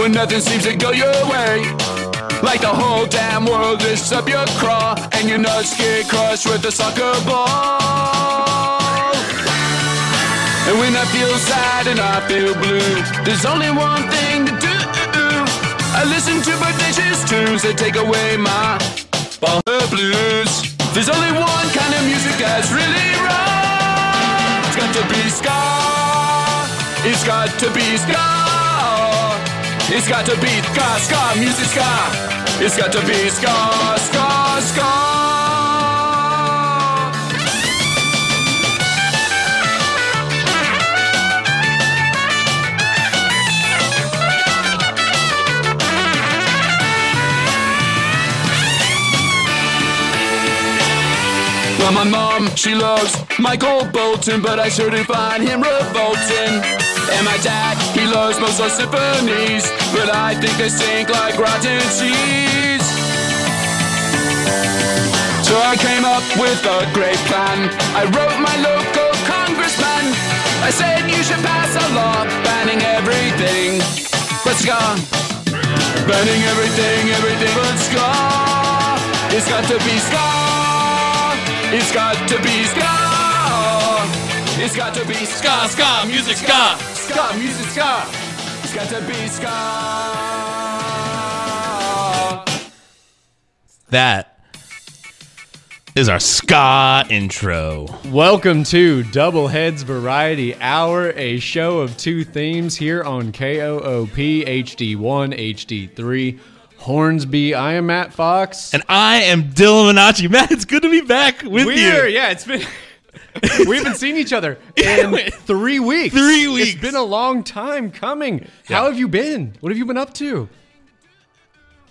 when nothing seems to go your way. Like the whole damn world lifts up your craw and your nuts get crushed with a soccer ball. And when I feel sad and I feel blue, there's only one thing to do. I listen to bodacious tunes that take away my bumper blues. There's only one kind of music that's really wrong. It's got to be ska. It's got to be ska. It's got to be ska, ska, music ska. It's got to be ska, ska, ska. Well, my mom, she loves Michael Bolton, but I sure do find him revolting. And my dad, he loves Mozart symphonies, but I think they stink like rotten cheese. So I came up with a great plan. I wrote my local congressman. I said you should pass a law banning everything but ska. Banning everything, everything but ska. It's got to be ska. It's got to be ska. It's got to be ska, ska, music ska. Ska, music ska. It's got to be ska. That is our ska intro. Welcome to Double Heads Variety Hour, a show of two themes here on KOOP HD1, HD3, Hornsby. I am Matt Fox. And I am Dillon Minacci. Matt, it's good to be back with We're, you. yeah, it's been. we haven't seen each other in three weeks. Three weeks. It's been a long time coming. How have you been? What have you been up to?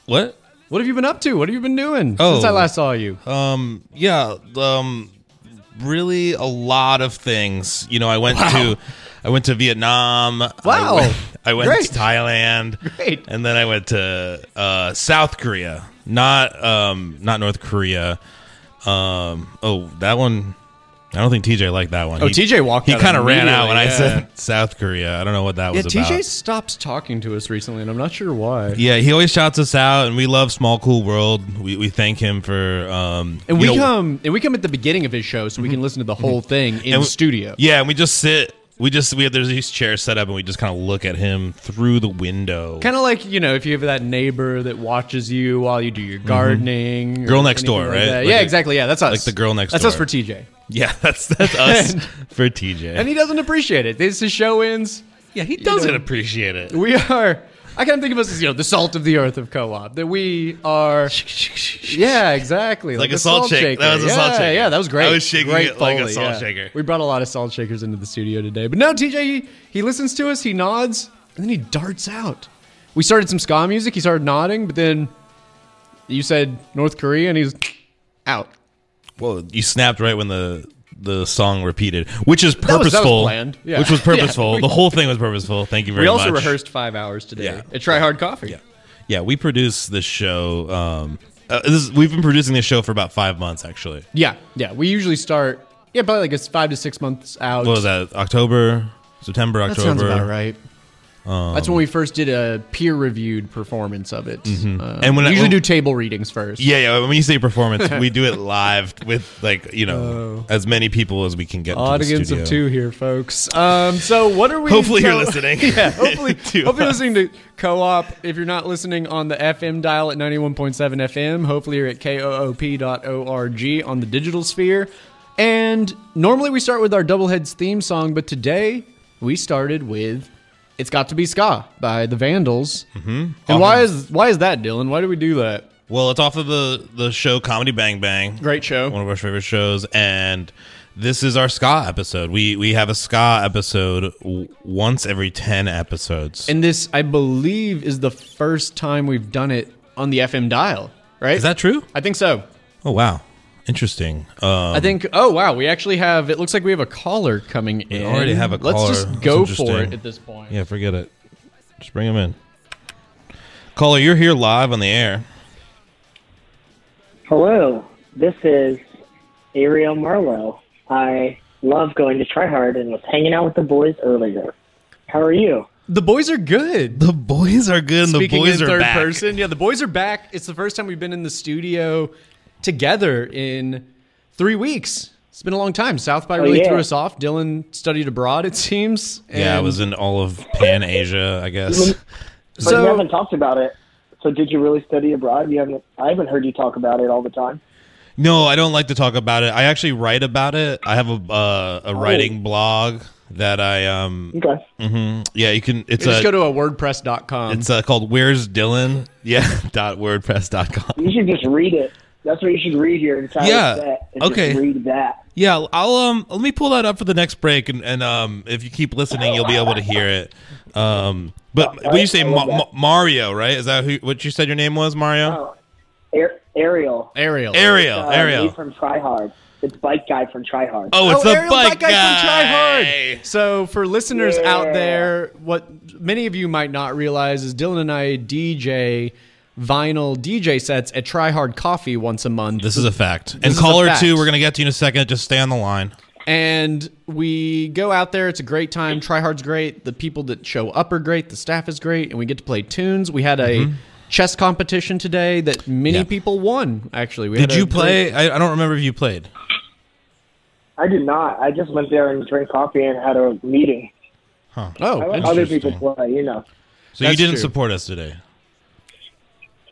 What? What have you been up to? What have you been doing Oh. since I last saw you? Um, yeah, um, really a lot of things. You know, I went to, I went to Vietnam. I Wow. went, I went Great. to Thailand. Great. And then I went to uh, South Korea, not um, not North Korea. Um, oh, that one. I don't think TJ liked that one. Oh, TJ walked He out kind of ran out when I immediately, said South Korea. I don't know what that Yeah, was about. TJ stops talking to us recently, and I'm not sure why. Yeah, he always shouts us out, and we love Small Cool World. We, we thank him for um, And you we know- come and we come at the beginning of his show so we can listen to the whole thing in And we- studio. Yeah, and we just sit. We just we have there's these chairs set up, and we just kind of look at him through the window. Kind of like you know if you have that neighbor that watches you while you do your gardening. or Mm-hmm. Girl next anything door, like right? that. Like yeah, the- exactly. Yeah, that's us. like the girl next That's door. That's us for TJ. Yeah, that's that's us And- for TJ. And he doesn't appreciate it. This his show ends. yeah, he doesn't appreciate it. We are. I kind of think of us as you know the salt of the earth of KOOP. That we are. Yeah, exactly. Like a salt shake. shaker. That was a yeah, salt shaker. Yeah, that was great. I was shaking great it like a Foley, salt yeah. shaker. We brought a lot of salt shakers into the studio today. But no, TJ, he, he listens to us, he nods, and then he darts out. We started some ska music. He started nodding, but then you said North Korea, and he's out. Well, you snapped right when the the song repeated, which is was- that was purposeful. planned. Yeah. Which was purposeful. we- the whole thing was purposeful. Thank you very much. we much. also rehearsed five hours today Yeah. at Try Hard Coffee. Yeah, yeah. We produce this show. Um, uh, this is, we've been producing this show for about five months, actually. yeah, yeah. We usually start, yeah, probably like it's five to six months out. What was that? October, September, October. That October. sounds about right. That's when we first did a peer-reviewed performance of it. Uh, Um, mm-hmm. And when I- usually when- do table readings first. Yeah, yeah. When you say performance, we do it live with like you know as many people as we can get. Audience of two here, folks. Um, so what are we? Hopefully you're listening. yeah, hopefully, hopefully us. listening to KOOP. If you're not listening on the FM dial at 91.7 FM, hopefully you're at koop.org on the digital sphere. And normally we start with our Doubleheads theme song, but today we started with "It's Got to Be Ska" by the Vandals. Mm-hmm. And why is why is that, Dillon? Why do we do that? Well, it's off of the the show Comedy Bang Bang, Great show. one of our favorite shows, and this is our ska episode. We we have a ska episode w- once every ten episodes. And this, I believe, is the first time we've done it on the FM dial, right? is that true? I think so. Oh wow, interesting. Um, I think. Oh wow, we actually have. It looks like we have a caller coming in. already have a Let's caller. just That's go for interesting. it at this point. yeah, forget it. Just bring him in. Caller, you're here live on the air. Hello, this is Ariel Marlowe. I love going to Try Hard and was hanging out with the boys earlier. How are you? The boys are good. The boys are good, and Speaking the boys in are third back. person, yeah, the boys are back. It's the first time we've been in the studio together in three weeks. It's been a long time. South by really yeah. threw us off. Dillon studied abroad, it seems. Yeah, I was in all of Pan Asia, I guess. But So- you haven't talked about it. So did you really study abroad? You haven't. I haven't heard you talk about it all the time. No, I don't like to talk about it. I actually write about it. I have a uh, Oh. a writing blog that I um Okay. mhm. yeah you can it's just a go to a WordPress.com. it's uh, called Where's Dillon yeah dot wordpress dot com You should just read it. That's what you should read here. Entire Yeah, set, okay. Just read that. yeah I'll um let me pull that up for the next break and, and um if you keep listening you'll be able to hear it um but when you say Ma- Ma- Mario right is that who what you said your name was Mario Oh, Ar- Ariel. Ariel. Ariel Uh, Ariel me from Try Hard. It's bike guy from Try Hard. oh it's oh, the Ariel, bike Bike guy, from Try Hard. So for listeners Yeah. out there, what many of you might not realize is Dillon and I DJ vinyl DJ sets at Try Hard Coffee once a month. this is a fact and is caller fact. two we're gonna get to you in a second just stay on the line and we go out there. It's a great time. Try Hard's great. The people that show up are great. The staff is great, and we get to play tunes. We had a chess competition today that many Mm-hmm. Yeah. people won. Actually, we did had you play I, I don't remember if you played I did not. I just went there and drank coffee and had a meeting. Oh, I let other people play. You know. So you didn't true. support us today.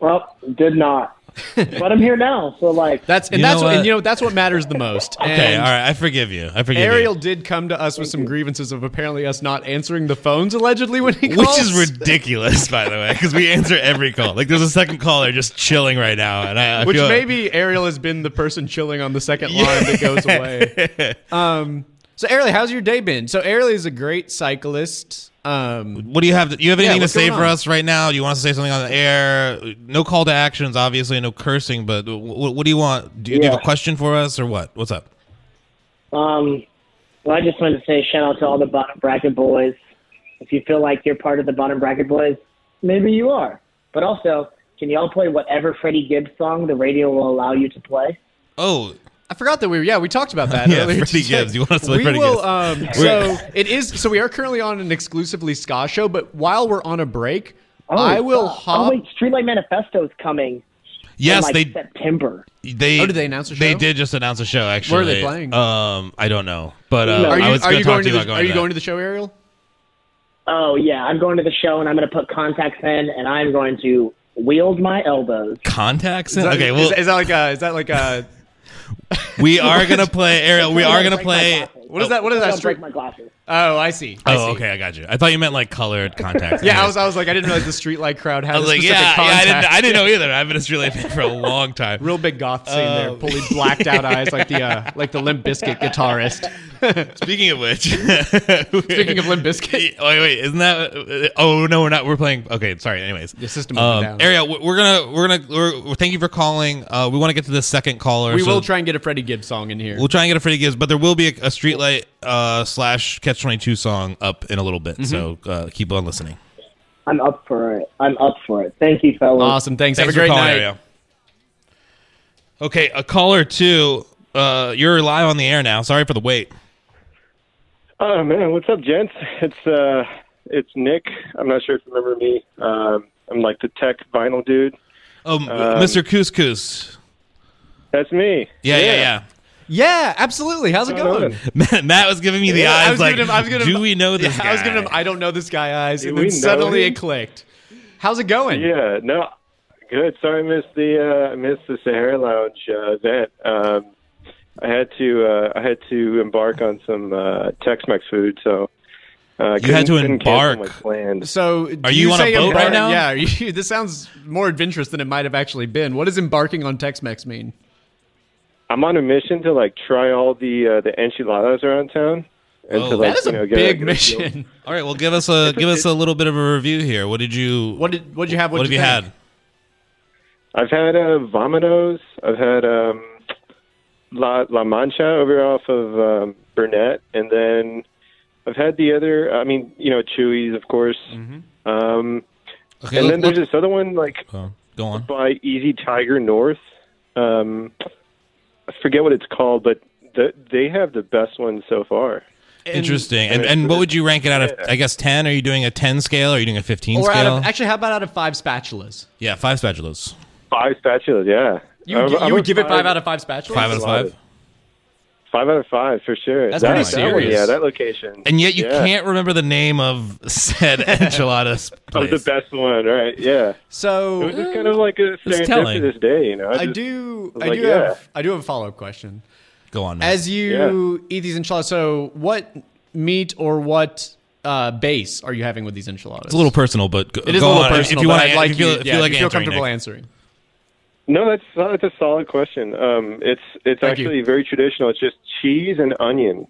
Well, did not. but I'm here now, so like. that's and You that's know what, and what? you know that's what matters the most. Okay, And all right. I forgive you. I forgive you. Ariel you. did come to us with some grievances of apparently us not answering the phones allegedly when he called. Which calls. is ridiculous, by the way, because we answer every call. Like, there's a second caller just chilling right now, and I, I Which feel, maybe Ariel has been the person chilling on the second line that goes away. Um, so Ariel, how's your day been? So Ariel is a great cyclist. Um, What do you have? To, you have Yeah, anything to say for on? us right now? Do you want us to say something on the air? No call to actions, obviously, no cursing. But what, what do you want? Do you, do you have a question for us, or what? What's up? Um, well, I just wanted to say shout out to all the bottom bracket boys. If you feel like you're part of the bottom bracket boys, maybe you are. But also, can y'all play whatever Freddie Gibbs song the radio will allow you to play? Oh, I forgot that we were yeah we talked about that Yeah, earlier. Freddie today. Gibbs. You want us to play we Freddie will, Gibbs. Um, so it is. So we are currently on an exclusively ska show, but while we're on a break, Oh, I will uh, hop. Oh wait, Streetlight Manifesto's coming. yes, in, like, they September. they. Oh, did they announce a They did just announce a show. Actually, Where are they playing? Um, I don't know, but uh, No. are you I was are gonna you talk going to you the about going Are you to going to the show, Ariel? Oh yeah, I'm going to the show and I'm going to put contacts in and I'm going to wield my elbows. contacts? Is that, okay, is- well, is, that like a? Is that like a? We are gonna play Ariel. We are gonna play. glasses. What is that? What is Don't that? break my glasses. Oh, I see. I Oh, see. okay, I got you. I thought you meant like colored contacts. Yeah, I was. I was like, I didn't realize the streetlight crowd had I was a like, specific yeah, yeah. I didn't. I didn't know either. I've been a Streetlight fan for a long time. Real big goth scene there, Um, fully blacked out eyes, like the uh, like the Limp Bizkit guitarist. Speaking of which, Speaking of Limp Bizkit, wait, wait, isn't that? Oh no, we're not. We're playing. Okay, sorry. Anyways, the system um, down. Ariel, we- we're gonna, we're gonna, we're, thank you for calling. Uh, we want to get to the second caller. we so will try and get a Freddie Gibbs song in here. We'll try and get a Freddie Gibbs, but there will be a, a Streetlight uh, slash Catch Twenty Two song up in a little bit. So Mm-hmm. uh, keep on listening. I'm up for it. I'm up for it. Thank you, fellas. awesome, thanks. Thanks Have a great for night. Ariel. Okay, a caller two. Uh, you're live on the air now. Sorry for the wait. Oh man, what's up, gents? It's uh, it's Nick. I'm not sure if you remember me. Um, I'm like the tech vinyl dude. Oh, Mr. Couscous. That's me. Yeah, yeah, yeah. Yeah, absolutely. How's it going going? Matt, Matt was giving me the Yeah, I eyes was like, giving him- I was giving do him- we know this Yeah, guy? I was giving him. I don't know this guy eyes, Do and we then know suddenly him? it clicked. How's it going? Yeah, no, good. Sorry, I missed the uh, I missed the Sahara Lounge uh, event. Um, I had to uh, I had to embark on some uh, Tex-Mex food, so uh, You had to couldn't- couldn't cancel embark? So, do Are you on a say boat embark- right now? Yeah. are you- this sounds more adventurous than it might have actually been. What does embarking on Tex-Mex mean? I'm on a mission to like try all the uh, the enchiladas around town, and Oh, to like That is a you know get big get feel- mission. All right, well, give us a give us a little bit of a review here. What did you? What did what did you have? what What'd have you think? had? I've had uh, Vominos. I've had um, La La Mancha over off of um, Burnet, and then I've had the other. I mean, you know, Chuy's, of course. Mm-hmm. Um, Okay, and let- then there's let- this other one like oh, go on. by Easy Tiger North. Um, I forget what it's called, but the, they have the best one so far. Interesting. And, and what would you rank it out of? I guess ten. Are you doing a ten scale? Or are you doing a fifteen Or out scale? of, actually, how about out of five spatulas? yeah, five spatulas. Five spatulas, yeah. You, I'm- you I'm would a give it five out of five spatulas? Five out of five. Five out of five for sure. That's that, pretty that one, serious. yeah, that location. And yet you Yeah. can't remember the name of said enchiladas Oh, the best one, right? Yeah. It So was just kind of like a It's to this day, you know. I just- do, was I like, do yeah. have, I do have a follow up question. Go on, man. As you eat these enchiladas, so what meat or what uh, base are you having with these enchiladas? it's a little personal, but go, It is go a little on. If- personal, if you want I'd to, like if you feel, you, if yeah, you like if you feel comfortable Nick. answering. No, that's that's a solid question. Um, it's it's Thank you. actually very traditional. It's just cheese and onion.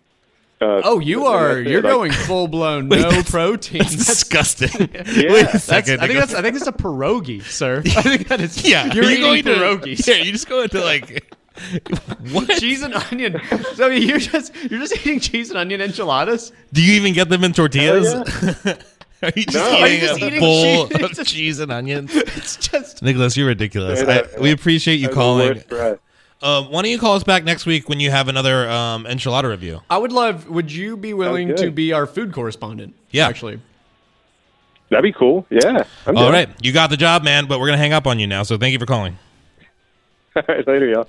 Uh, Oh, you are you're Like, going full blown no that's- protein. That's disgusting. Yeah. Wait a second. I think that's I think that's a pierogi, sir. I think that is yeah. You're are you eating going pierogies. to? Yeah, you just go into like what? cheese and onion. So you're just you're just eating cheese and onion enchiladas. Do you even get them in tortillas? Are you just No. eating just a eating bowl cheese? of cheese and onions? It's just Nicholas, you're ridiculous. Yeah, I, we appreciate you that's calling. Um, why don't you call us back next week when you have another um, enchilada review? I would love. Would you be willing to be our food correspondent? Yeah. actually. That'd be cool. Yeah. I'm All down. right, you got the job, man. But we're gonna hang up on you now. So thank you for calling. All right, later, y'all.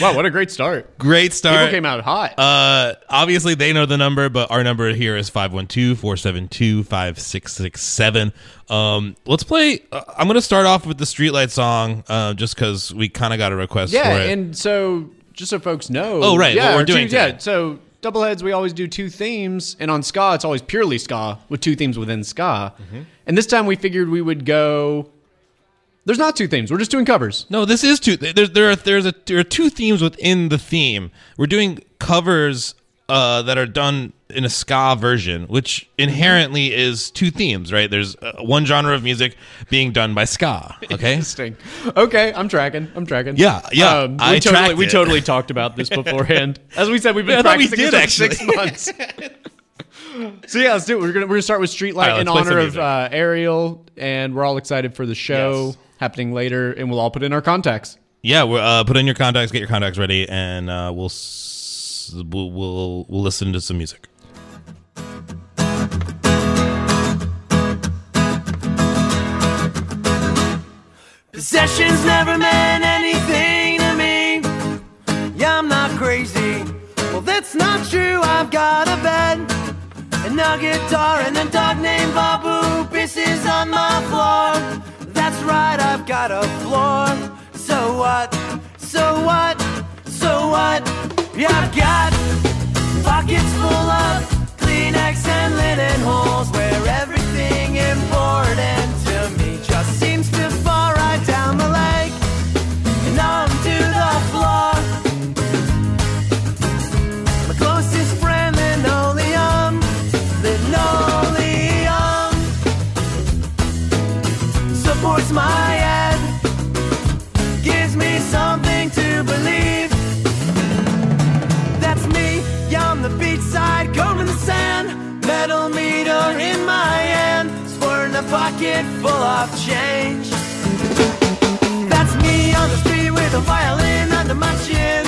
Wow, what a great start! Great start. People came out hot. Uh, obviously they know the number, but our number here is 512-472-5667. Um, let's play. Uh, I'm gonna start off with the Streetlight song, uh, just because we kind of got a request yeah, for it. Yeah, and so just so folks know. Oh, right, Yeah, what we're doing two- yeah. So doubleheads, we always do two themes, and on ska, it's always purely ska with two themes within ska. Mm-hmm. And this time we figured we would go. There's not two themes. We're just doing covers. No, this is two. There, there are there's a there are two themes within the theme. We're doing covers uh, that are done in a ska version, which inherently is two themes, right? There's uh, one genre of music being done by ska. Okay. Interesting. Okay, I'm tracking. I'm tracking. Yeah, yeah, Um, we I totally we it. totally talked about this beforehand. As we said, we've been Yeah, thought we did, this for six actually. months. so yeah, let's do it. We're gonna we're gonna start with Streetlight right, in let's play some honor of uh, Ariel, and we're all excited for the show Yes. Happening later, and we'll all put in our contacts. Yeah, we're, uh, put in your contacts, get your contacts ready, and uh, we'll, s- we'll we'll we'll listen to some music. Possessions never meant anything to me. Yeah, I'm not crazy. Well, that's not true. I've got a bed and a guitar and a dog named Babu pisses on my floor. Right, I've got a floor. So what? So what? So what? Yeah, I've got pockets full of Kleenex and linen holes where everything important to me just seems supports my head, gives me something to believe. That's me, on the beach side, comb in the sand, metal meter in my hand, sporting a pocket full of change. That's me on the street with a violin under my chin,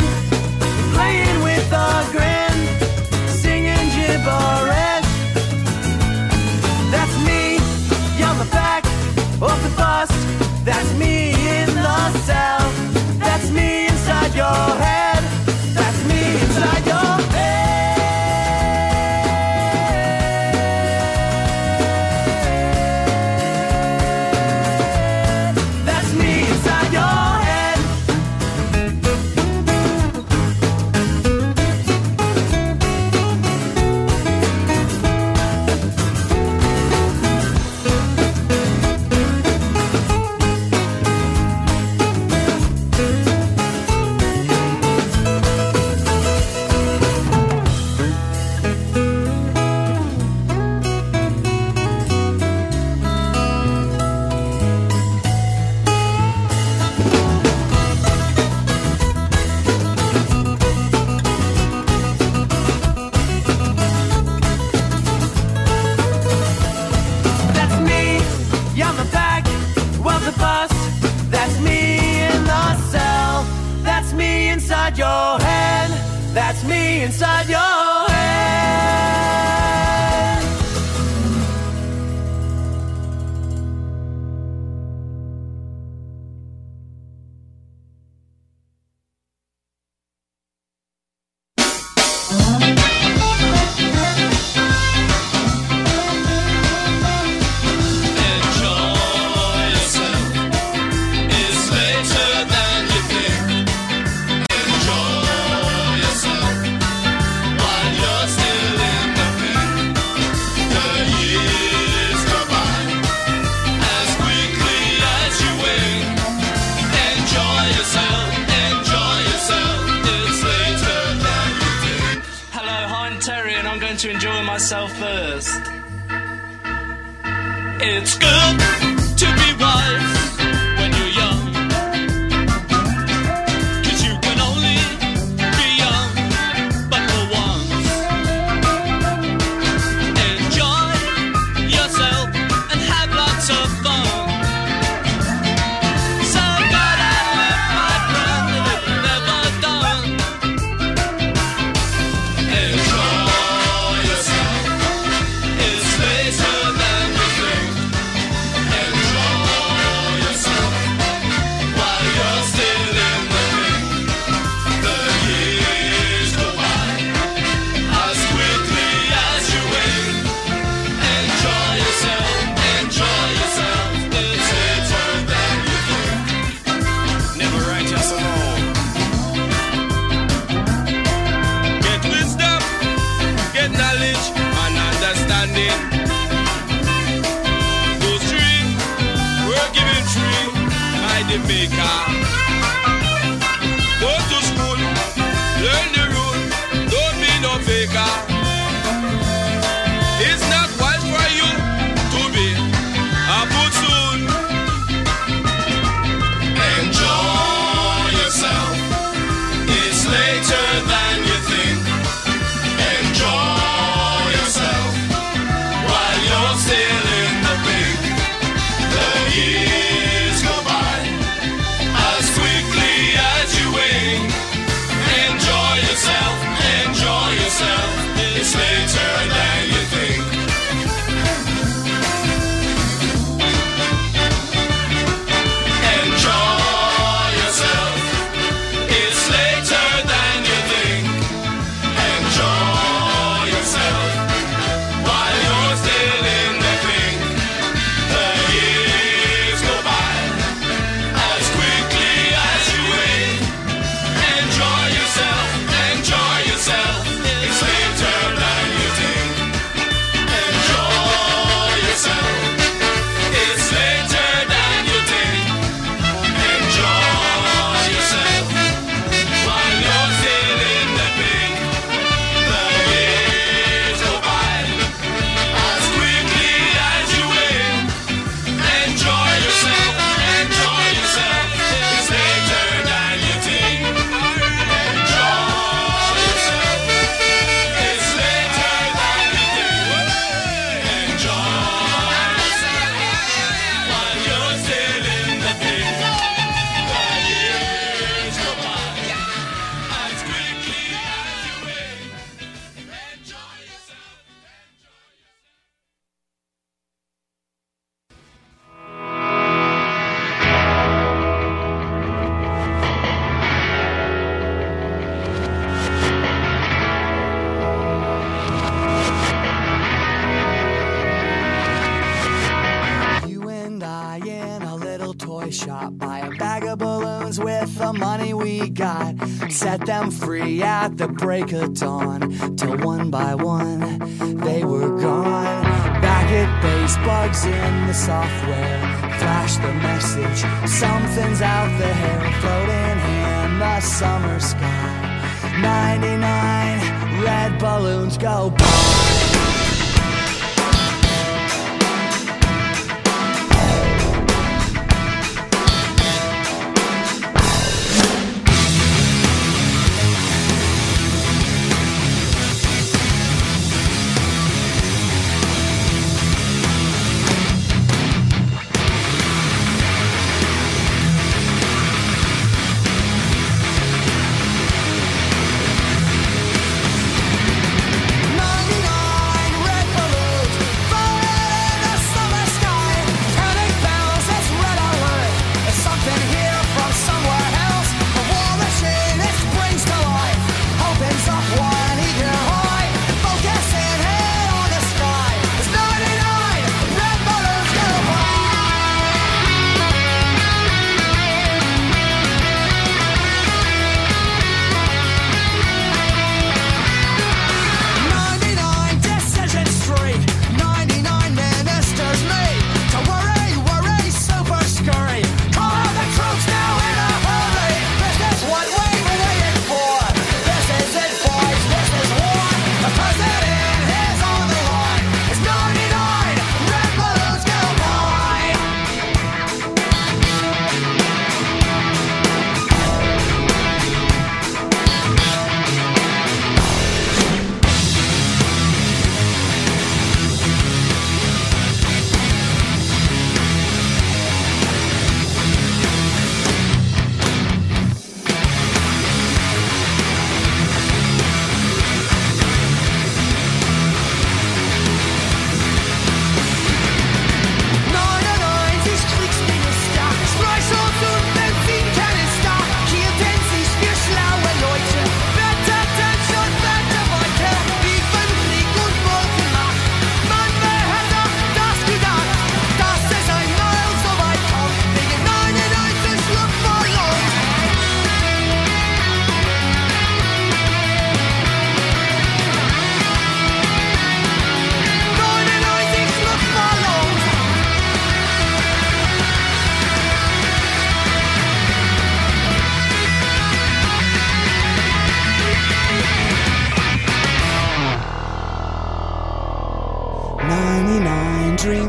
break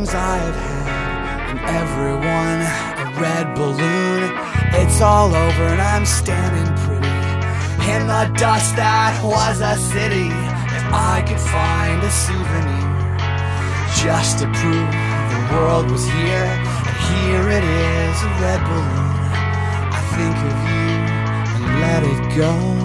things I have had, and everyone a red balloon. It's all over, and I'm standing pretty in the dust that was a city. If I could find a souvenir just to prove the world was here, and here it is, a red balloon. I think of you and let it go.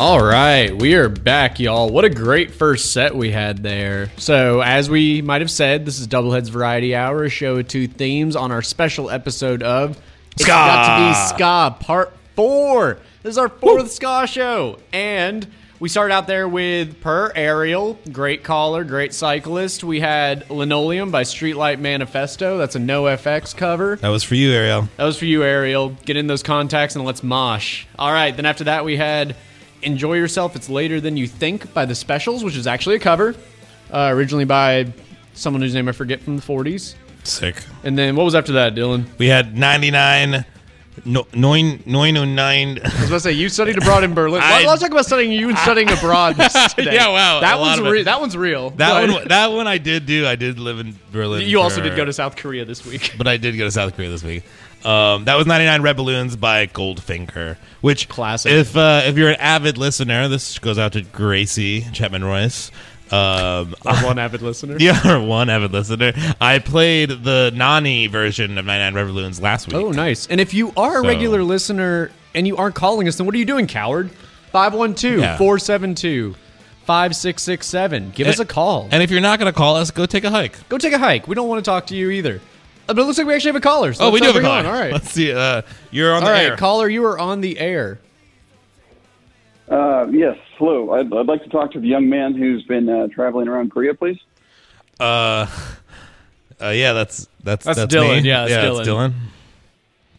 All right, we are back, y'all. What a great first set we had there. So, as we might have said, this is Doubleheads Variety Hour, a show with two themes on our special episode of It's. Got to Be Ska Part 4. This is our fourth Ska show. And we started out there with Per Ariel, great caller, great cyclist. We had Linoleum by Streetlight Manifesto. That's a NOFX cover. That was for you, Ariel. That was for you, Ariel. Get in those contacts and let's mosh. All right, then after that, we had Enjoy Yourself, It's Later Than You Think by The Specials, which is actually a cover, uh, originally by someone whose name I forget from the 40s. Sick. And then what was after that, Dillon? We had 99, no, nine, 909. I was about to say, you studied abroad in Berlin. I- Let's talk about studying you and studying abroad today. Yeah, wow, That one's, of it. re- that one's real. That But one, that one I did do. I did live in Berlin. You also did go to South Korea this week. but I did go to South Korea this week. Um, that was 99 Red Balloons by Goldfinger, which Classic. If uh, if you're an avid listener, this goes out to Gracie Chapman Royce. Um, one avid listener. you are one avid listener. I played the Nena version of 99 Red Balloons last week. Oh, nice. And if you are a So- regular listener and you aren't calling us, then what are you doing, coward? 512 Yeah. 472 5667. Give us a call. And if you're not going to call us, go take a hike. Go take a hike. We don't want to talk to you either. Uh, But it looks like we actually have a caller. So Oh, we do have a caller. on. All right. Let's see. Uh, you're on All the right, air. caller, you are on the air. Uh, yes, hello. I'd, I'd like to talk to the young man who's been uh, traveling around Korea, please. uh, uh, yeah, that's that's That's that's, Dillon. me. Yeah, that's it's Dillon.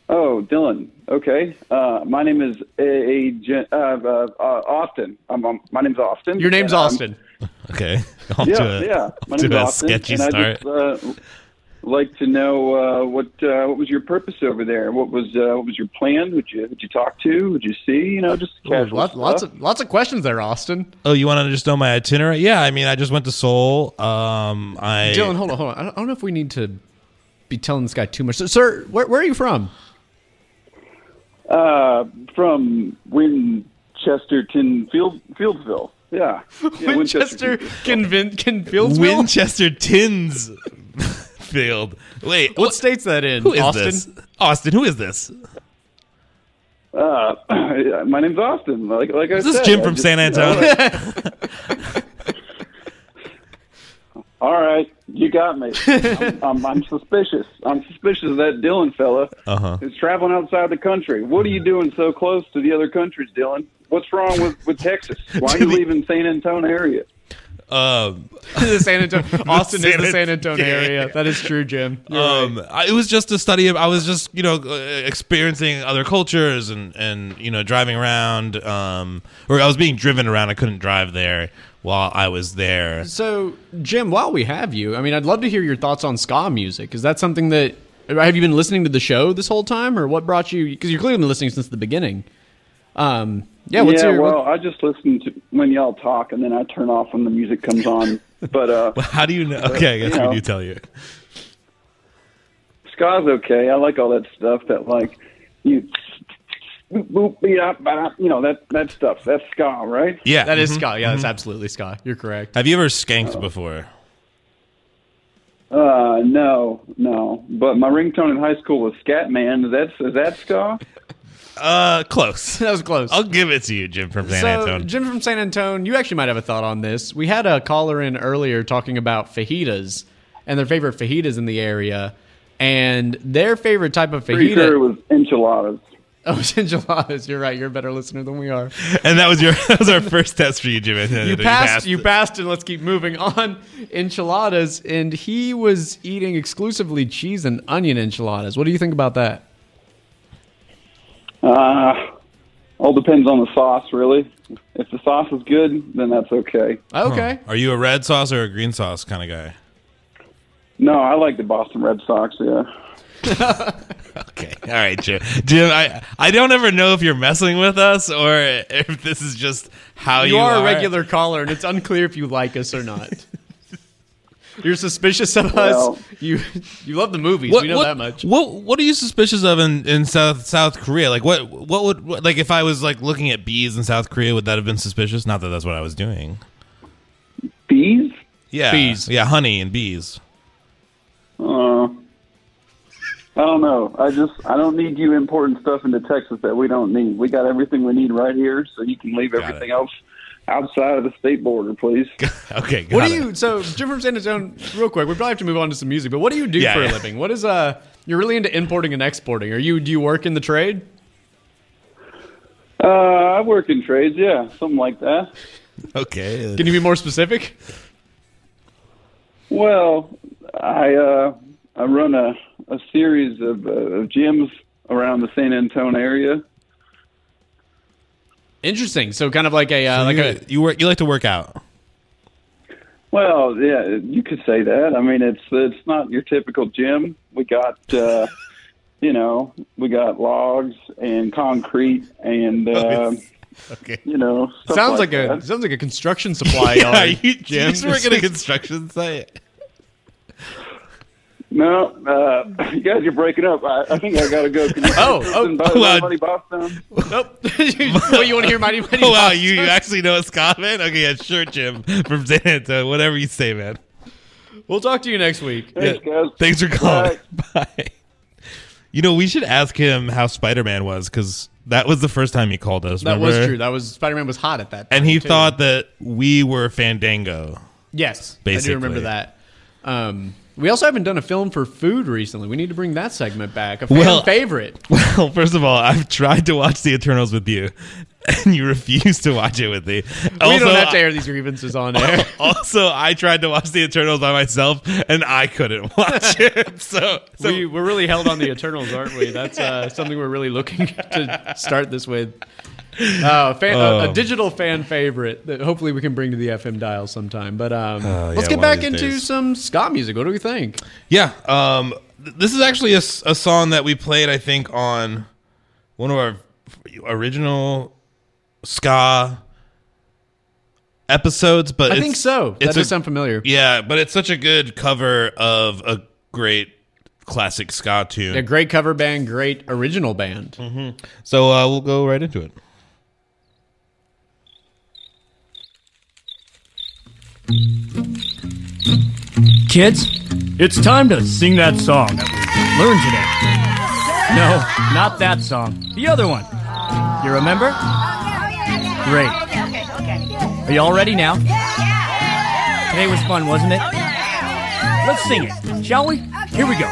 Oh, Dillon. Okay. Uh, my name is a, a, uh, uh, uh, Austin. I'm, um, my name's Austin. Your name's And, Austin. Okay. Off Yeah, to a, yeah. My to name's a Austin. sketchy start. I just uh, like to know uh, what uh, what was your purpose over there? What was uh, what was your plan? Would you would you talk to? Would you see? You know, just Ooh, casual lots, stuff. lots of lots of questions there, Austin. Oh, you want to just know my itinerary? Yeah, I mean, I just went to Seoul. Um, I Dillon, hold on, hold on. I don't, I don't know if we need to be telling this guy too much. So, sir, where, where are you from? Uh, from Winchesterton, Field, Fieldsville. Yeah, yeah Winchester, Convin, Confieldsville? Winchester Tins Field. Wait, what state's that in? Who is Austin? this? Austin, who is this? Uh, my name's Austin. Like, like I Is this said, Jim I from just- San you know, Antonio? All right, you got me. I'm, I'm, I'm suspicious. I'm suspicious of that Dillon fella Uh-huh. who's traveling outside the country. What are you doing so close to the other countries, Dillon? What's wrong with, with Texas? Why are you leaving San Antonio area? Um, the San Antonio. Austin is San the San Antonio yeah. area. That is true, Jim. You're um, right. I, it was just a study of. I was just you know uh, experiencing other cultures and and you know driving around. Um, or I was being driven around. I couldn't drive there while I was there. So, Jim, while we have you, I mean, I'd love to hear your thoughts on ska music. Is that something that have you been listening to the show this whole time, or what brought you? Because you're clearly been listening since the beginning. Um, yeah. What's yeah, your? well, I just listened to when y'all talk, and then I turn off when the music comes on. But uh, How do you know? Okay, I guess you know. we do tell you. ska's okay. I like all that stuff. That like you, boop, boop, beat up, you know that that stuff. That's ska, right? Yeah, that is mhm, ska. Yeah, that's mhm. absolutely ska. You're correct. Have you ever skanked before? Uh, no, no. But my ringtone in high school was Scatman. Is that is that ska? Uh, close. that was close. I'll give it to you, Jim from San so, Antonio. Jim from San Antonio, you actually might have a thought on this. We had a caller in earlier talking about fajitas and their favorite fajitas in the area, and their favorite type of Pretty fajita. sure it was enchiladas. Oh, it's enchiladas. You're right. You're a better listener than we are. And that was your that was our first test for you, Jim. You passed, you passed, and let's keep moving on. Enchiladas, and he was eating exclusively cheese and onion enchiladas. What do you think about that? Uh, all depends on the sauce, really. If the sauce is good, then that's okay. Okay. Are you a red sauce or a green sauce kind of guy? No, I like the Boston Red Sox. Yeah. Okay, all right, Jim. Jim, I I don't ever know if you're messing with us or if this is just how you, You are a regular caller, and it's unclear if you like us or not. You're suspicious of Well- us. You you love the movies. What, we know what, that much. What What are you suspicious of in, in South South Korea? Like what what would what, like if I was like looking at bees in South Korea, would that have been suspicious? Not that that's what I was doing. Bees? Yeah, Bees. Yeah, honey and bees. Uh, I don't know. I just I don't need you importing stuff into Texas that we don't need. We got everything we need right here, so you can leave Got everything it. else outside of the state border, please. Okay, got What do it. you? So Jim from San Antonio. Real quick, we probably have to move on to some music. But what do you do Yeah, for yeah. a living? What is uh? You're really into importing and exporting. Are you? Do you work in the trade? Uh, I work in trades, yeah, something like that. Okay. Can you be more specific? Well, I uh, I run a, a series of, uh, of gyms around the San Antonio area. Interesting. So kind of like a uh, like you, a you work you like to work out. Well, yeah, you could say that. I mean, it's it's not your typical gym. We got, uh, you know, we got logs and concrete and uh, Okay. you know, sounds like, like a sounds like a construction supply Yeah, yard. you, Jim. you just work at a construction site. No, uh, you guys are breaking up. I, I think I got to go. Can you Oh, oh, by the Money Boss Town? Nope. well, you want to hear Mighty Mighty? Oh wow, Boss? you, you actually know a Scotsman? Okay, yeah, sure, Jim from San Antonio. Whatever you say, man. We'll talk to you next week. Thanks, guys. Thanks for calling. Bye. Bye. You know, we should ask him how Spider Man was because that was the first time he called us. That was true. That was Spider Man was hot at that. time, And he too. thought that we were Fandango. yes, I Basically. do remember that. Um, we also haven't done a film for food recently. We need to bring that segment back. A fan Well- favorite. Well, first of all, I've tried to watch The Eternals with you, and you refuse to watch it with me. we don't have to air these grievances on air. also, I tried to watch The Eternals by myself, and I couldn't watch it. So, so we, we're really held on the Eternals, aren't we? That's uh, something we're really looking to start this with. Uh, fan, a, Oh. a digital fan favorite that hopefully we can bring to the FM dial sometime. But um, Oh, let's yeah, get back into days. some ska music. What do we think? Yeah, um, th- this is actually a song that we played, I think, on one of our original ska episodes. But I think so. That It's does a, sound familiar. yeah, but it's such a good cover of a great classic ska tune. A great cover band, great original band. So uh, we'll go right into it. Kids, it's time to sing that song that we learned today. No, not that song. The other one. You remember? Great. Are you all ready now? Today was fun, wasn't it? Let's sing it, shall we? Here we go.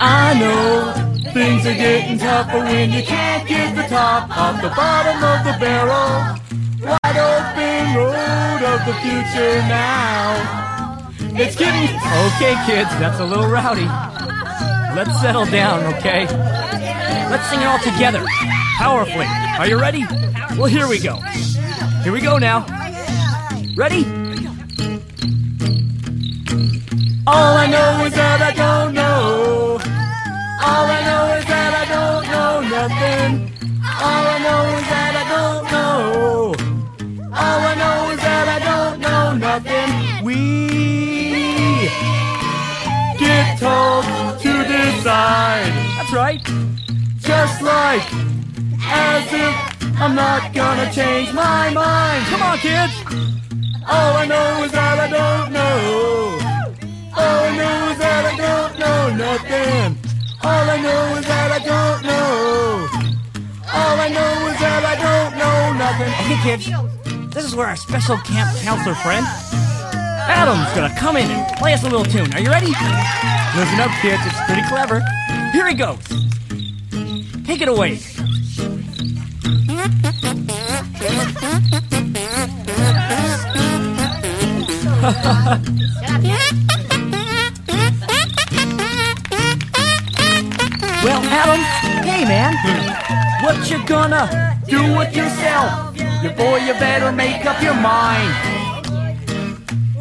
I know things are getting tougher when you can't get the top off the bottom of the barrel. Wide open road of the future now. It's getting okay, kids. That's a little rowdy. Let's settle down, okay? Let's sing it all together, powerfully. Are you ready? Well, here we go. Here we go now. Ready? All I know is that I don't know. All I know is that I don't know nothing. All I know is that We get told to decide. That's right. Just like as if I'm not gonna change my mind. Come on, kids. All I know is that I don't know. All I know is that I don't know nothing. All I know is that I don't know. All I know is that I don't know nothing. Okay, kids, this is where our special camp counselor friend, Adam's gonna come in and play us a little tune. Are you ready? Listen up, kids, it's pretty clever. Here he goes. Take it away. Well, Adam, hey man, what you gonna do with yourself? You boy, you better make up your mind.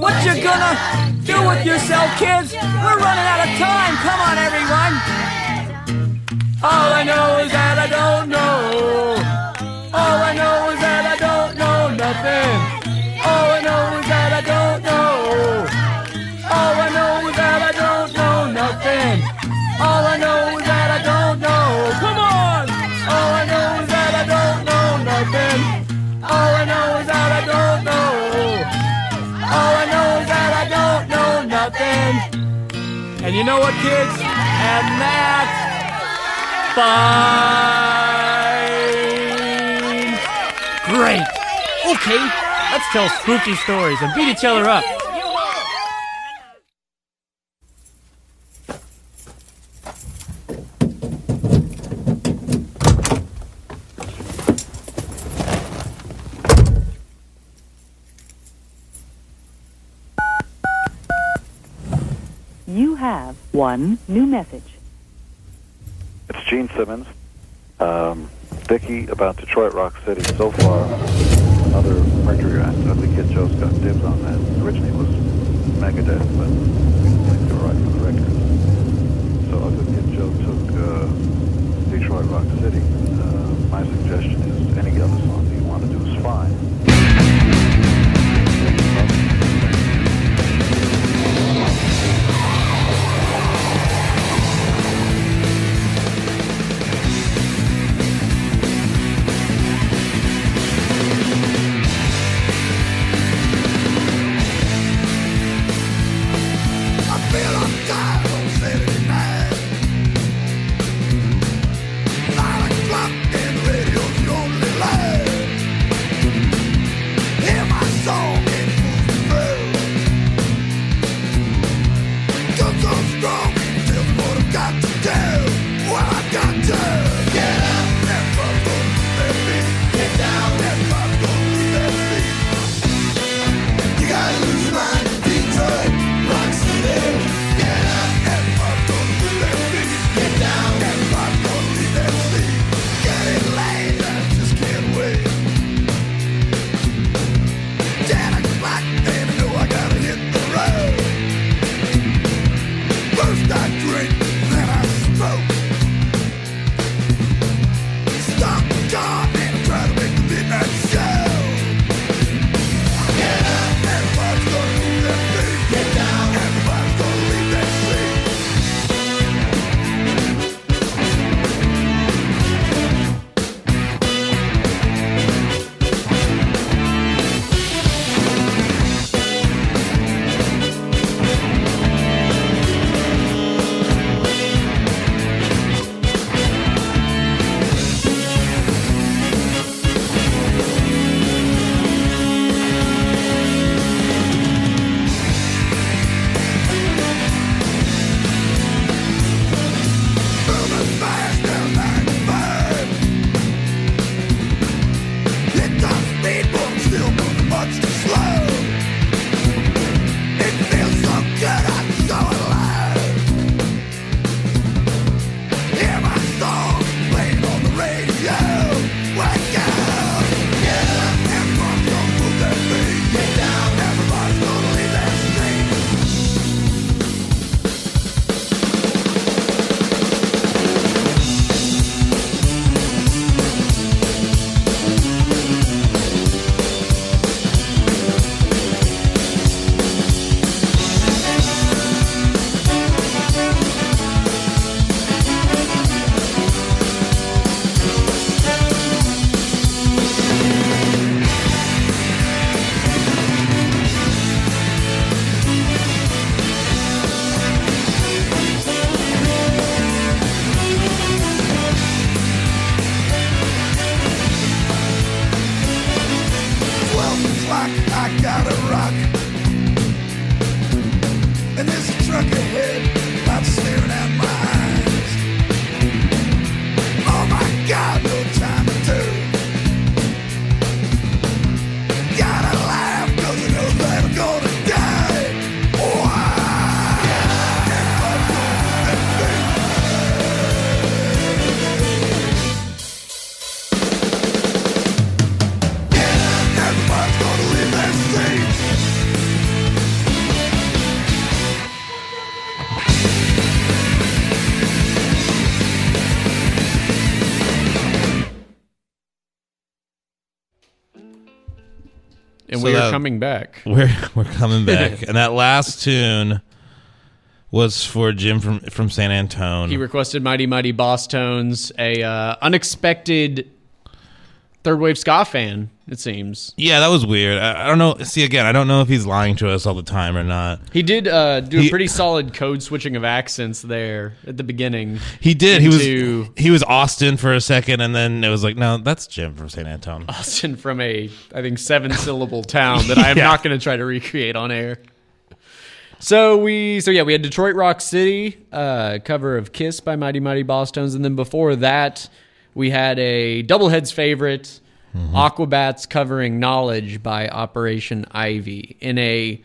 What you gonna Do with yourself, kids. We're running out of time. Come on, everyone. All I know is that I don't know. All I know is that I don't know nothing. You know what, kids? And that's fine. Great. Okay, let's tell spooky stories and beat each other up. You have one new message. It's Gene Simmons. Um, Vicky about Detroit Rock City. So far, another Mercury act. I think Kid Joe's got dibs on that. Originally it was Megadeth, but didn't think they were right for the record. So Ugly Kid Joe took uh, Detroit Rock City. Uh, my suggestion is any other song And So we are that- coming back. We're we're coming back, and that last tune was for Jim from from San Antone. He requested Mighty Mighty Bosstones, a uh, unexpected third wave ska fan. It seems yeah, that was weird. I, I don't know. See, again, I don't know if he's lying to us all the time or not. he did uh, do He- a pretty solid code switching of accents there at the beginning. He did. He was he was Austin for a second, and then it was like, no, that's Jim from San Antone. Austin from a I think seven syllable town that I am Yeah. not going to try to recreate on air. So we so yeah we had Detroit Rock City uh, cover of Kiss by Mighty Mighty Bosstones, and then before that we had a Doubleheads favorite mm-hmm. Aquabats covering Knowledge by Operation Ivy in a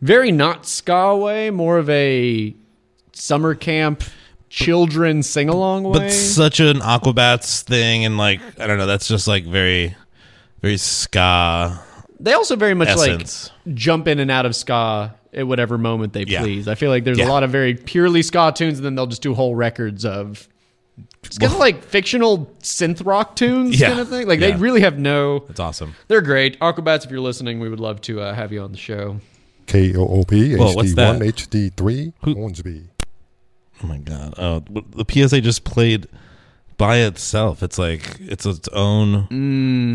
very not ska way, more of a summer camp children sing along way. But such an Aquabats thing, and like I don't know, that's just like very, very ska. They also very much essence. like jump in and out of ska at whatever moment they Yeah. please. I feel like there's Yeah. a lot of very purely ska tunes, and then they'll just do whole records of it's kind of like fictional synth rock tunes, Yeah. kind of thing. Like they really have no. It's awesome. They're great. Aquabats, if you're listening, we would love to uh, have you on the show. KOOP Whoa, what's HD1 that? HD3 Hornsby. Oh my god! Oh, the PSA just played by itself. It's like it's its own.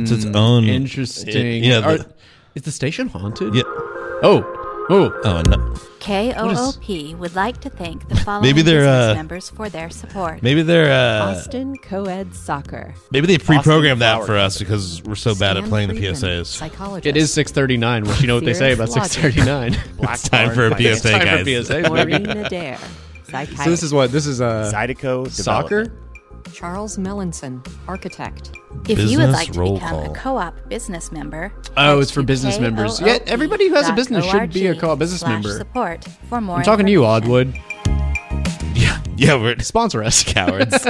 it's its own. Mm, Interesting. yeah. Are- the- is the station haunted? yeah. Oh. Oh. Oh no. KOOP would like to thank the following Maybe they're, business uh, members for their support. Maybe they're. Uh, Austin Coed Soccer. maybe they pre-programmed that for us because we're so bad at Stan playing the Friedman, PSAs. Psychologist. It is 6:39. Well, you know what they say about Fierce logic. 6:39. It's time for a It's PSA, time guys. for PSA. Maureen baby. Adair. Psychiatrist. So this is what this is uh Zydeco soccer. Development. Charles Melanson, architect. If you would like to become call. a co-op business member, Oh, it's for to business members. Yeah, everybody who has a business should be a co-op business member. Support for more. I'm talking to you, information. Oddwood. Yeah, yeah, we're Sponsor us, cowards.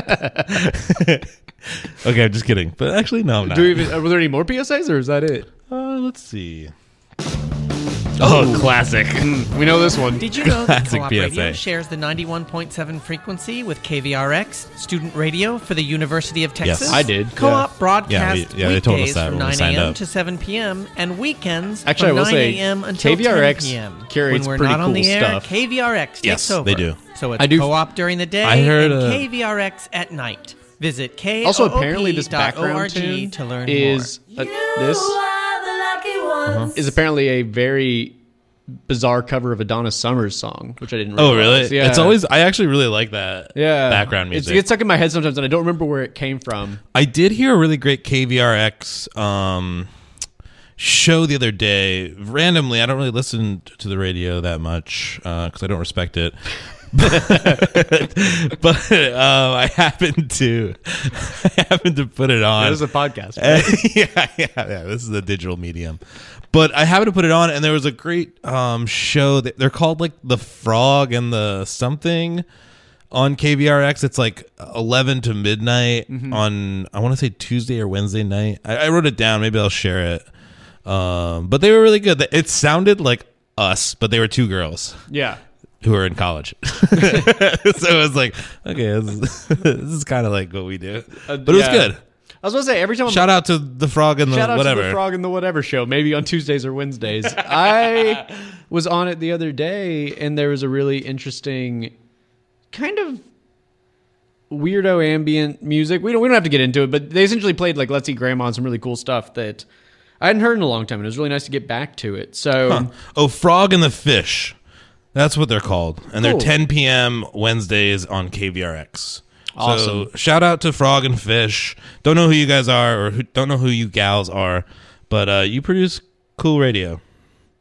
okay, I'm just kidding. But actually, no, I'm not. Do we even, uh, were there any more PSAs or is that it? Uh, let's see. Oh, classic. We know this one. Did you know that Classic Co-op Radio PSA. shares the 91.7 frequency with KVRX, student radio for the University of Texas? I did, Co-op yeah. broadcast Yeah, we- yeah, they told us weekdays that from when we 9 signed a.m. up. to 7 p.m. and weekends Actually, from I will 9 say, a.m. until KVRX 10 p.m. curates when we're pretty not on cool the air, stuff. KVRX takes Yes, over. they do. So it's I do- co-op during the day I heard, and uh, KVRX at night. Visit KOOP.org Also, apparently, this background tune to learn is more. uh, this is apparently a very bizarre cover of a Donna Summers song, which I didn't. Realize. Oh, really? Yeah, It's always. I actually really like that. yeah background It's- music. It gets stuck in my head sometimes, and I don't remember where it came from. I did hear a really great KVRX um, show the other day. Randomly, I don't really listen to the radio that much because I don't respect it. but um, I happened to, I happened to put it on. This is a podcast. yeah, yeah, yeah. This is a digital medium. But I happened to put it on, and there was a great um, show. That, they're called like the Frog and the something on KVRX. It's like eleven to midnight Mm-hmm. on I want to say Tuesday or Wednesday night. I, I wrote it down. Maybe I'll share it. Um, but they were really good. It sounded like us, but they were two girls Yeah. Who are in college. so it was like, okay, this is, this is kind of like what we do. Uh, but it was yeah. good. I was gonna say every time. I'm- Shout out to the frog and the Shout out whatever. to the Frog and the Whatever show, maybe on Tuesdays or Wednesdays. I was on it the other day, and there was a really interesting kind of weirdo ambient music. We don't we don't have to get into it, but they essentially played like Let's Eat Grandma and some really cool stuff that I hadn't heard in a long time, and it was really nice to get back to it. So Huh. Oh, Frog and the Fish. That's what they're called. And they're Cool. 10 p.m. Wednesdays on KVRX. Awesome. So shout out to Frog and Fish. Don't know who you guys are or who, don't know who you gals are, but uh, you produce cool radio.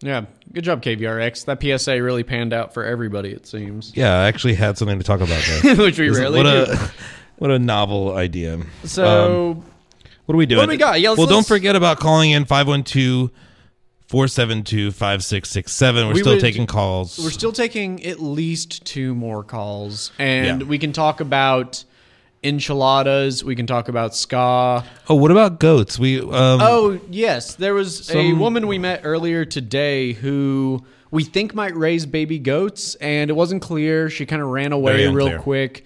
yeah, good job KVRX. That PSA really panned out for everybody. It seems. Yeah, I actually had something to talk about there. Which we rarely what do. A, what a novel idea. So Um, what are we doing? What do we got? Yeah, let's- well, don't let's- forget about calling in 512 472 5667. We're We still would- taking calls. We're still taking at least two more calls, and Yeah. we can talk about enchiladas. We can talk about ska. Oh, what about goats? We um, oh yes, there was a woman we met earlier today who we think might raise baby goats, and it wasn't clear. She kind of ran away real quick.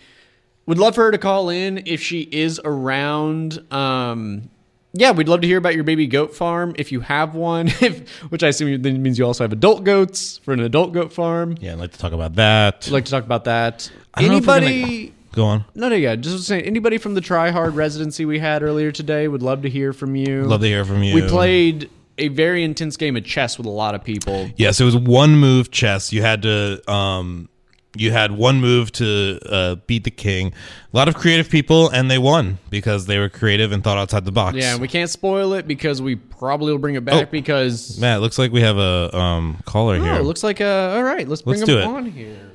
Would love for her to call in if she is around. Um, yeah, we'd love to hear about your baby goat farm if you have one. If, which I assume then means you also have adult goats for an adult goat farm. Yeah, I'd like to talk about that. I'd like to talk about that. I don't know if we're gonna- Anybody? Go on. No, no, yeah. Just saying, anybody from the Try Hard residency we had earlier today would love to hear from you. Love to hear from you. We played a very intense game of chess with a lot of people. Yes, it was one move chess. You had to um you had one move to uh, beat the king. A lot of creative people and they won because they were creative and thought outside the box. Yeah, we can't spoil it because we probably will bring it back Oh. because Matt, it looks like we have a um caller Oh, here. it looks like uh all right, let's bring Let's him do it. on here.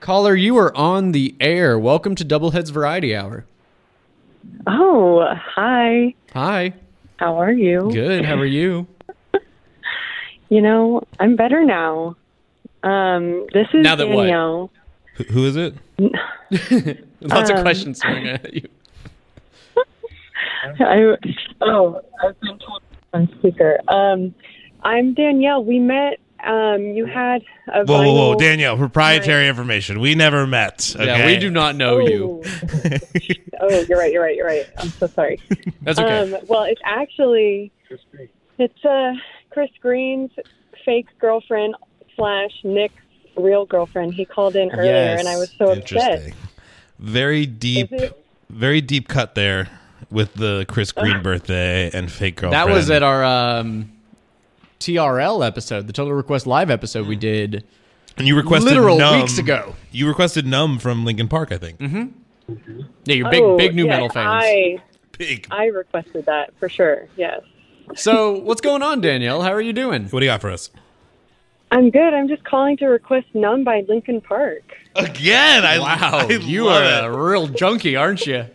Caller, you are on the air. Welcome to Doubleheads Variety Hour. Oh, hi. Hi. How are you? Good. How are you? You know, I'm better now. Um, this is Now that what? Danielle. Who- who is it? Lots of Um, questions coming at you. I, oh, I've been told on speaker. Um, I'm Danielle. We met. Um, you had a Whoa, whoa, whoa, Danielle, proprietary information. We never met. Okay? Yeah, we do not know you. oh, you're right. You're right. You're right. I'm so sorry. That's okay. Um, well, it's actually it's uh, Chris Green's fake girlfriend slash Nick's real girlfriend. He called in earlier, Yes. and I was so upset. Very deep, very deep cut there with the Chris Green birthday and fake girlfriend. That was at our um, TRL episode, the Total Request Live episode we did. And you requested literal Numb. weeks ago. You requested Numb from Linkin Park, I think. Mm-hmm. Yeah, you're big, Oh, big new yes, metal fans. I big. I requested that for sure. Yes, So, what's going on, Danielle? How are you doing? What do you got for us? I'm good. I'm just calling to request "Numb" by Linkin Park. Again, I wow, I you love are a real junkie, aren't you?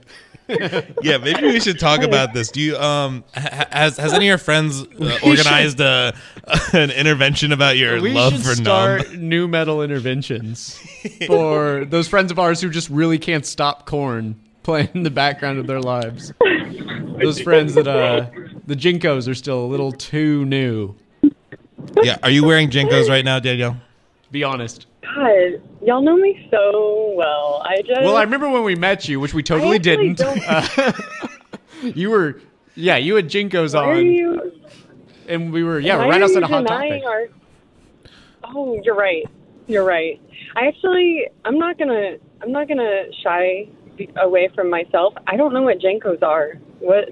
yeah, maybe we should talk about this. Do you um has has any of your friends uh, organized a, an intervention about your we love should for start numb? nu metal interventions for those friends of ours who just really can't stop Korn playing in the background of their lives. Those friends that uh the JNCOs are still a little too new. Yeah, are you wearing JNCOs right now, Danielle? Be honest. God, y'all know me so well. I just Well, I remember when we met you, which we totally actually didn't. Uh, you were, yeah, you had JNCOs Why are on, you? and we were, yeah, why right are outside you a hot denying topic. Our... Oh, you're right. You're right. I actually, I'm not gonna, I'm not gonna shy be- away from myself. I don't know what JNCOs are. What?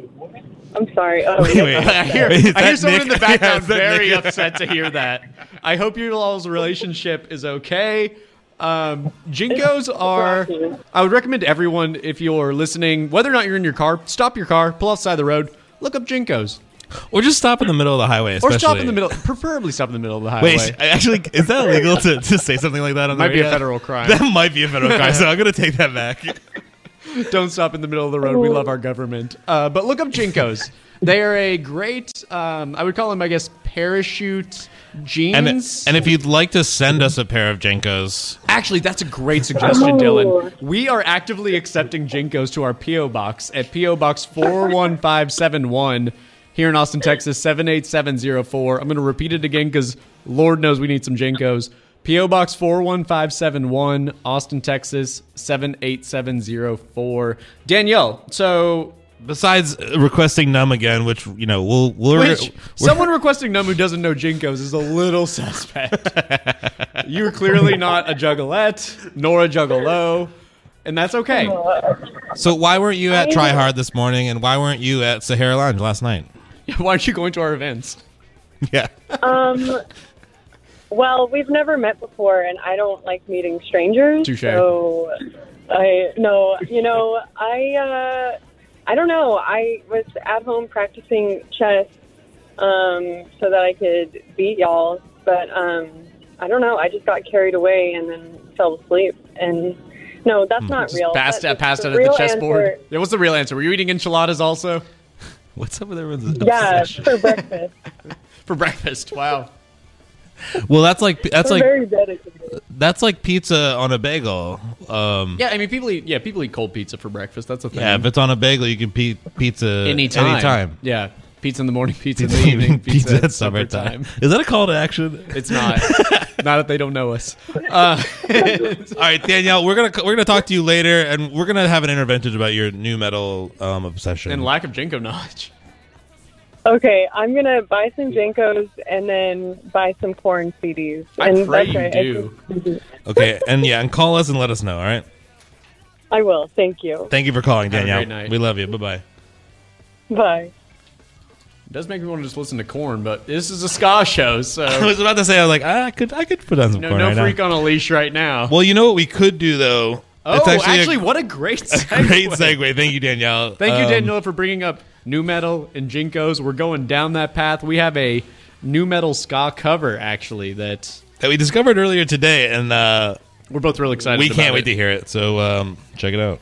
I'm sorry. Oh, Wait, wait. I hear, I hear someone Nick? in the background Is that very Nick? upset to hear that. I hope your all's relationship is okay. Um, JNCOs are. I would recommend everyone if you're listening, whether or not you're in your car, stop your car, pull outside the side of the road, look up JNCOs, Or just stop in the middle of the highway, especially. or stop in the middle. Preferably stop in the middle of the highway. Wait, actually, is that illegal to, to say something like that on the Might be a federal crime. That might be a federal crime, so I'm going to take that back. Don't stop in the middle of the road. We love our government. Uh, but look up JNCOs. they are a great, um, I would call them, I guess, parachute jeans. And, and if you'd like to send us a pair of JNCOs. Actually, that's a great suggestion, Dillon. We are actively accepting JNCOs to our P.O. Box at P.O. Box 41571 here in Austin, Texas, 78704. I'm going to repeat it again because Lord knows we need some JNCOs. P.O. Box 41571, Austin, Texas, 78704. Danielle, so. besides requesting Numb again, which, you know, we'll... we'll Which, we're- someone requesting Numb who doesn't know JNCOs is a little suspect. You're clearly not a juggalette, nor a juggalo, and that's okay. So why weren't you at Try Hard this morning, and why weren't you at Sahara Lounge last night? Why aren't you going to our events? Yeah. Um. Well, we've never met before, and I don't like meeting strangers. Touche. So, I no, you know, I uh, I don't know. I was at home practicing chess, um, so that I could beat y'all. But um, I don't know. I just got carried away and then fell asleep. And no, that's not Just real. Passed, That- out, passed the out at the chessboard. answer- Yeah, what's the real answer? Were you eating enchiladas also? What's up with everyone's Yeah, for breakfast. For breakfast. Wow. Well, that's like that's We're like very dedicated. that's like pizza on a bagel. Um, Yeah, I mean, people eat. Yeah, people eat cold pizza for breakfast. That's a thing. yeah, if it's on a bagel, you can eat pizza anytime. Anytime. Yeah. Pizza in the morning, pizza in the evening, pizza, Pizza at supper summertime. time. Is that a call to action? It's not. not if they don't know us. Uh, All right, Danielle, we're gonna we're gonna talk to you later, and we're gonna have an intervention about your nu metal um, obsession. and lack of JNCO knowledge. Okay, I'm gonna buy some JNCOs and then buy some Korn CDs. I and pray that's you right, do. okay, and yeah, and call us and let us know. All right. I will. Thank you. Thank you for calling, Have a Danielle. great night. We love you. Bye bye. Bye. It does make me want to just listen to Korn, but this is a ska show, so I was about to say, I was like, ah, I could I could put on some no, Korn no right now. freak on a leash right now. Well, you know what we could do though. oh, It's actually, a, what a great a segue. great segue. Thank you, Danielle. Thank you, Um, Danielle, for bringing up nu metal and JNCOs. We're going down that path. We have a nu metal ska cover, actually, that that we discovered earlier today, and uh, we're both really excited. we can't wait to hear it. So um, check it out.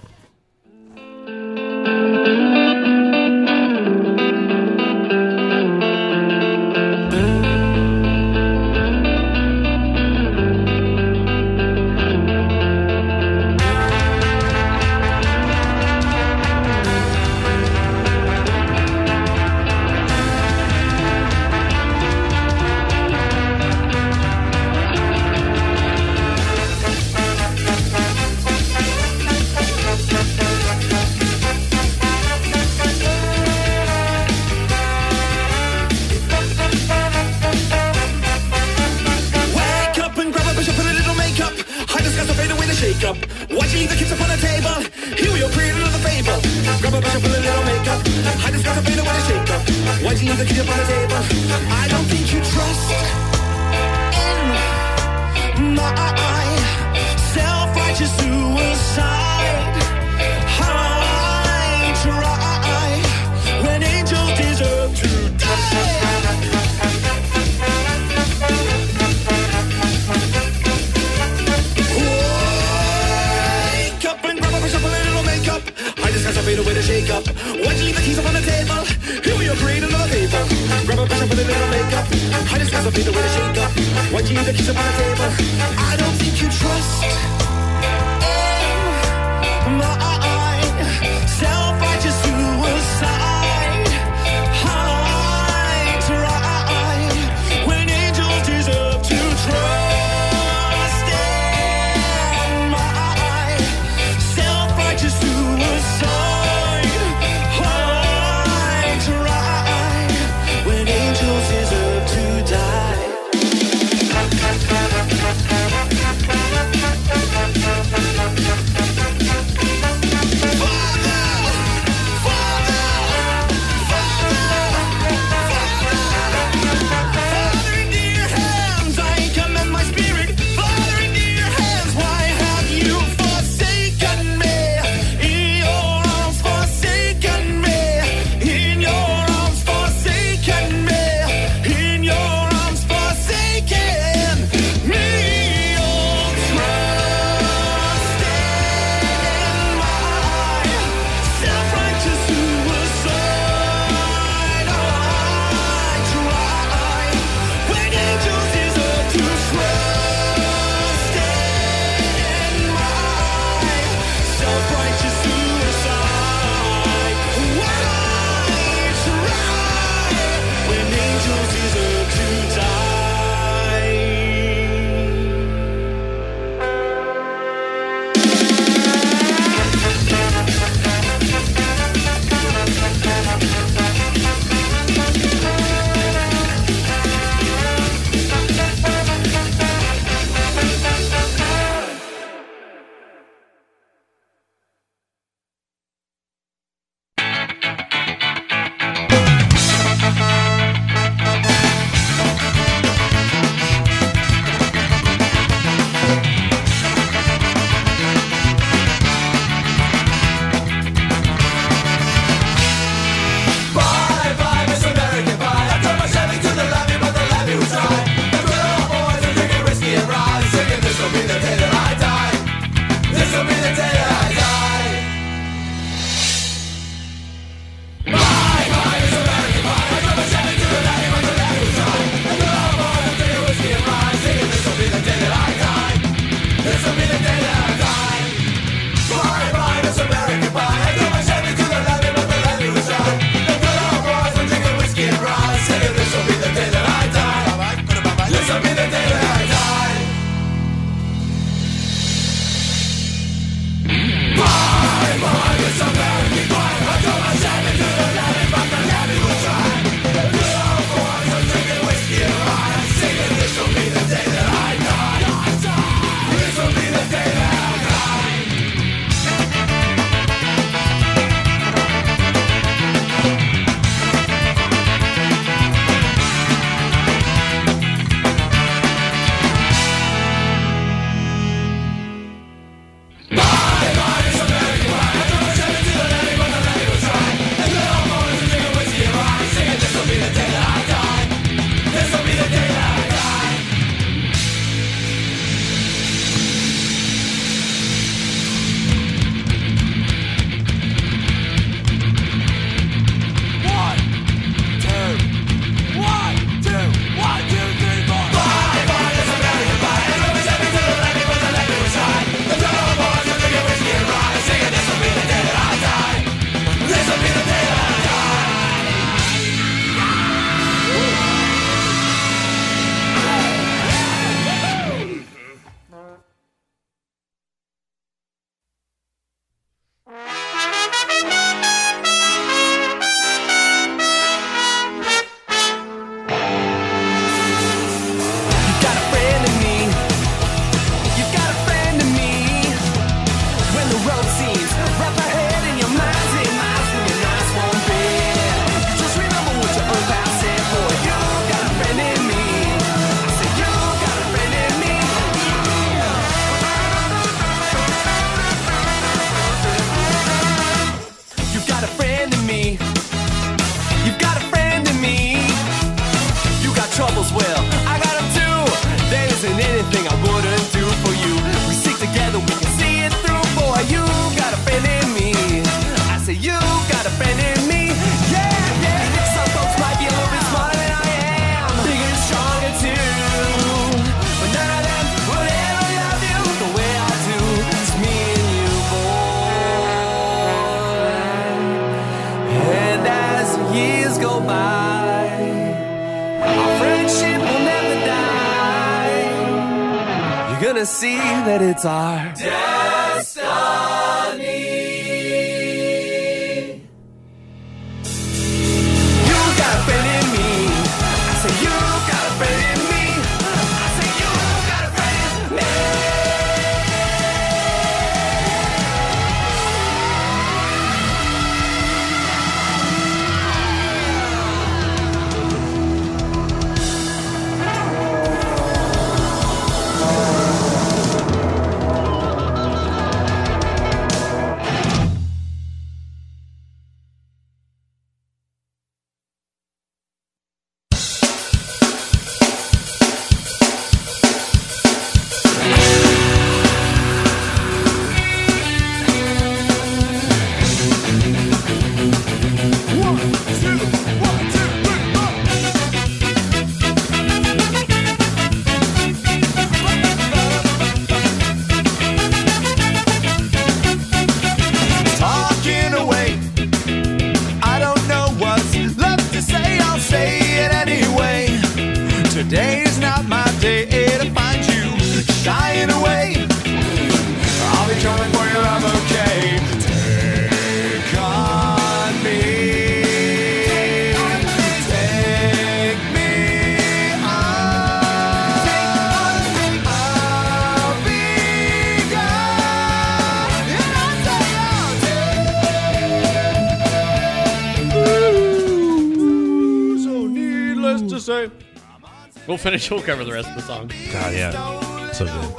We'll finish. We'll cover the rest of the song. God, yeah. So good.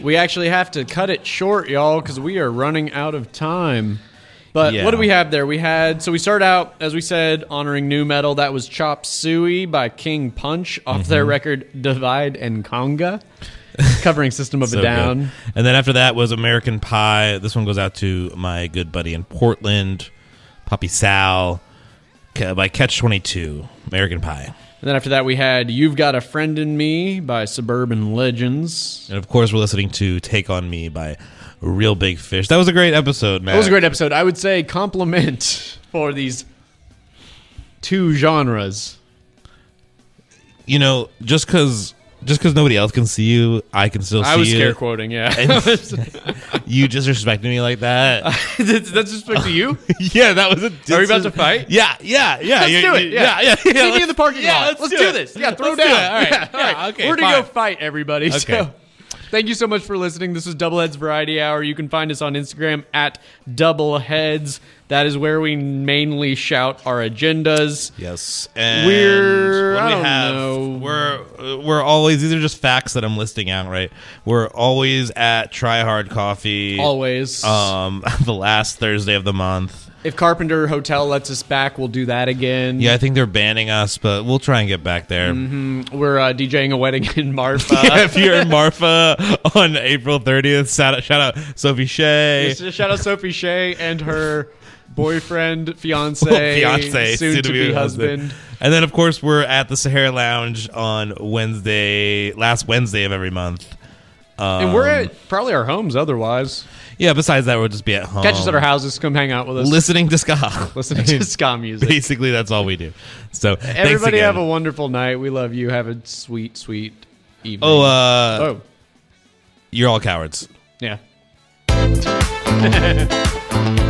We actually have to cut it short, y'all, because we are running out of time. But Yeah. what do we have there? We had so we start out as we said honoring nu metal. That was Chop Suey by King Punch off their Mhm. record Divide and Conga, covering System of So a good. Down. And then after that was American Pie. This one goes out to my good buddy in Portland, Poppy Sal, by Catch 22, American Pie. And then after that we had You've Got a Friend in Me by Suburban Legends. And of course, we're listening to Take On Me by Real Big Fish. That was a great episode, man. That was a great episode. I would say compliment for these two genres. You know, just because just because nobody else can see you, I can still see you. I was you. scare quoting, yeah. You disrespecting me like that. that's, that's respect to you? yeah, that was a. Are we about to fight? Yeah, yeah, yeah. Let's you- do it. you- Yeah, yeah, yeah. Meet me in the parking yeah, lot. let's Let's, do do, this. Yeah, throw Let's do down. it. All right, Yeah, all right. yeah, okay, We're gonna go fight everybody. Okay. So, thank you so much for listening. This is Doubleheads Variety Hour. You can find us on Instagram at Doubleheads. That is where we mainly shout our agendas. Yes, and we're what do I we don't have? know. We're we're always these are just facts that I'm listing out, right? We're always at Try Hard Coffee. Always. Um, the last Thursday of the month. If Carpenter Hotel lets us back, we'll do that again. Yeah, I think they're banning us, but we'll try and get back there. hmm We're uh, DJing a wedding in Marfa. Yeah, if you're in Marfa on April 30th, shout out, shout out Sophie Shea. Yes, Shout out Sophie Shea and her boyfriend, fiance, fiance, soon, to be husband. And then, of course, we're at the Sahara Lounge on Wednesday, last Wednesday of every month. Um, and we're at probably our homes otherwise. yeah. Besides that, we'll just be at home. Catch us at our houses. Come hang out with us. listening to ska. Listening to ska music. Basically, that's all we do. So, Everybody have a wonderful night. We love you. Have a sweet, sweet evening. Oh, uh, oh, you're all cowards. yeah.